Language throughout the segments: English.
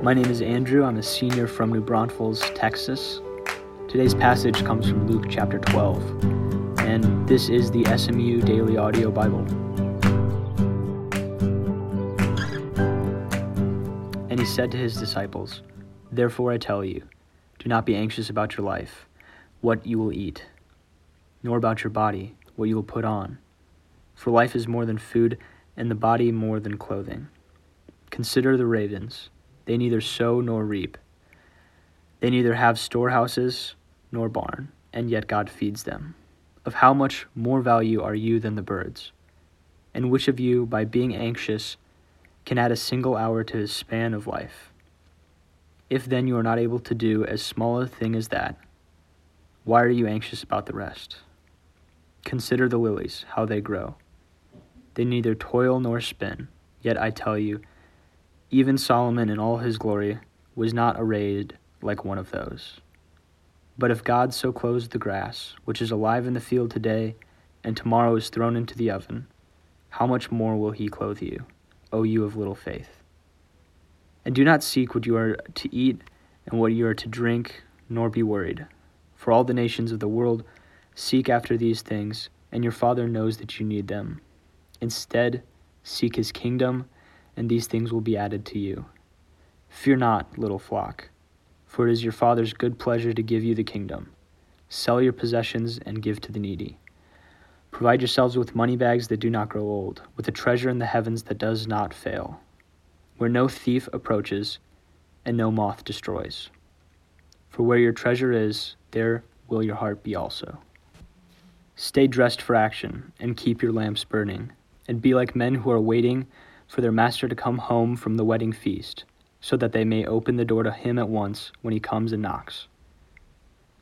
My name is Andrew. I'm a senior from New Braunfels, Texas. Today's passage comes from Luke chapter 12, and this is the SMU Daily Audio Bible. And he said to his disciples, Therefore I tell you, do not be anxious about your life, what you will eat, nor about your body, what you will put on. For life is more than food, and the body more than clothing. Consider the ravens. They neither sow nor reap. They neither have storehouses nor barn, and yet God feeds them. Of how much more value are you than the birds? And which of you, by being anxious, can add a single hour to his span of life? If then you are not able to do as small a thing as that, why are you anxious about the rest? Consider the lilies, how they grow. They neither toil nor spin, yet I tell you, even Solomon in all his glory was not arrayed like one of those. But if God so clothes the grass, which is alive in the field today, and tomorrow is thrown into the oven, how much more will he clothe you, O you of little faith? And do not seek what you are to eat and what you are to drink, nor be worried. For all the nations of the world seek after these things, and your Father knows that you need them. Instead, seek his kingdom and these things will be added to you. Fear not, little flock, for it is your Father's good pleasure to give you the kingdom. Sell your possessions and give to the needy. Provide yourselves with money bags that do not grow old, with a treasure in the heavens that does not fail, where no thief approaches and no moth destroys. For where your treasure is, there will your heart be also. Stay dressed for action and keep your lamps burning, and be like men who are waiting for their master to come home from the wedding feast, so that they may open the door to him at once when he comes and knocks.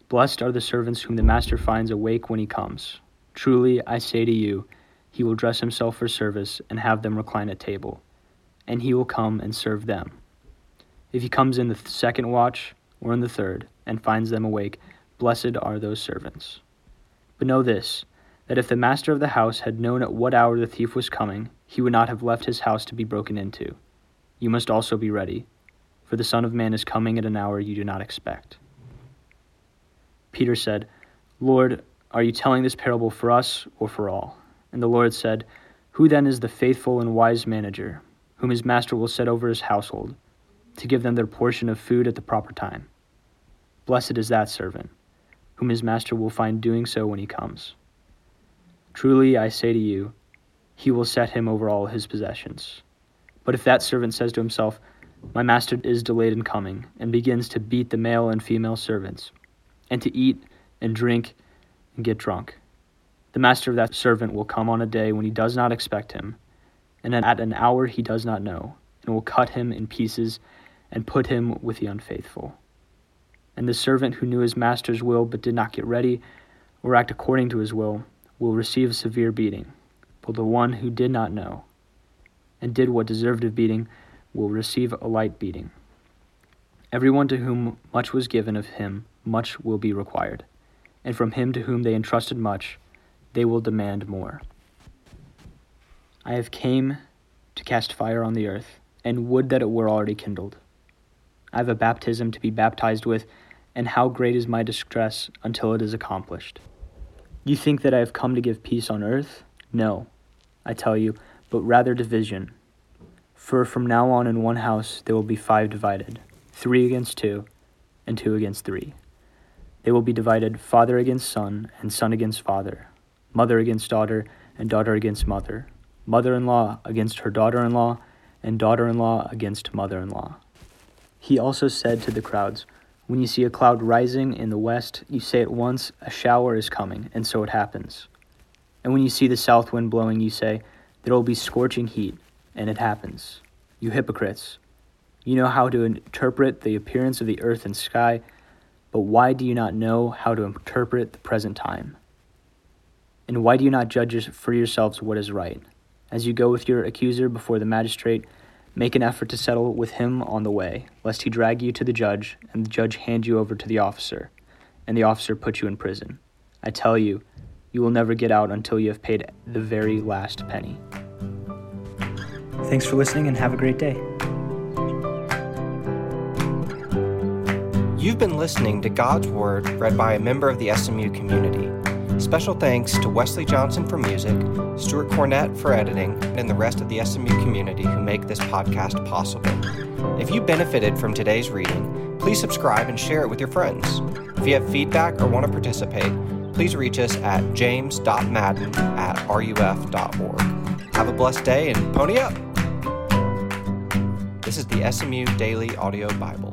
Blessed are the servants whom the master finds awake when he comes. Truly, I say to you, he will dress himself for service and have them recline at table, and he will come and serve them. If he comes in the second watch or in the third and finds them awake, blessed are those servants. But know this that if the master of the house had known at what hour the thief was coming, he would not have left his house to be broken into. You must also be ready, for the Son of Man is coming at an hour you do not expect. Peter said, Lord, are you telling this parable for us or for all? And the Lord said, Who then is the faithful and wise manager, whom his master will set over his household, to give them their portion of food at the proper time? Blessed is that servant, whom his master will find doing so when he comes. Truly I say to you, he will set him over all his possessions. But if that servant says to himself, My master is delayed in coming, and begins to beat the male and female servants, and to eat and drink and get drunk, the master of that servant will come on a day when he does not expect him, and at an hour he does not know, and will cut him in pieces and put him with the unfaithful. And the servant who knew his master's will but did not get ready or act according to his will, will receive a severe beating, but the one who did not know and did what deserved of beating will receive a light beating. Everyone to whom much was given of him, much will be required, and from him to whom they entrusted much, they will demand more. I have came to cast fire on the earth, and would that it were already kindled. I have a baptism to be baptized with, and how great is my distress until it is accomplished. You think that I have come to give peace on earth? No, I tell you, but rather division. For from now on in one house there will be five divided three against two, and two against three. They will be divided father against son, and son against father, mother against daughter, and daughter against mother, mother in law against her daughter in law, and daughter in law against mother in law. He also said to the crowds, when you see a cloud rising in the west, you say at once, A shower is coming, and so it happens. And when you see the south wind blowing, you say, There will be scorching heat, and it happens. You hypocrites! You know how to interpret the appearance of the earth and sky, but why do you not know how to interpret the present time? And why do you not judge for yourselves what is right? As you go with your accuser before the magistrate, Make an effort to settle with him on the way, lest he drag you to the judge, and the judge hand you over to the officer, and the officer put you in prison. I tell you, you will never get out until you have paid the very last penny. Thanks for listening and have a great day. You've been listening to God's Word read by a member of the SMU community. Special thanks to Wesley Johnson for music, Stuart Cornett for editing, and the rest of the SMU community who make this podcast possible. If you benefited from today's reading, please subscribe and share it with your friends. If you have feedback or want to participate, please reach us at james.madden at ruf.org. Have a blessed day and pony up! This is the SMU Daily Audio Bible.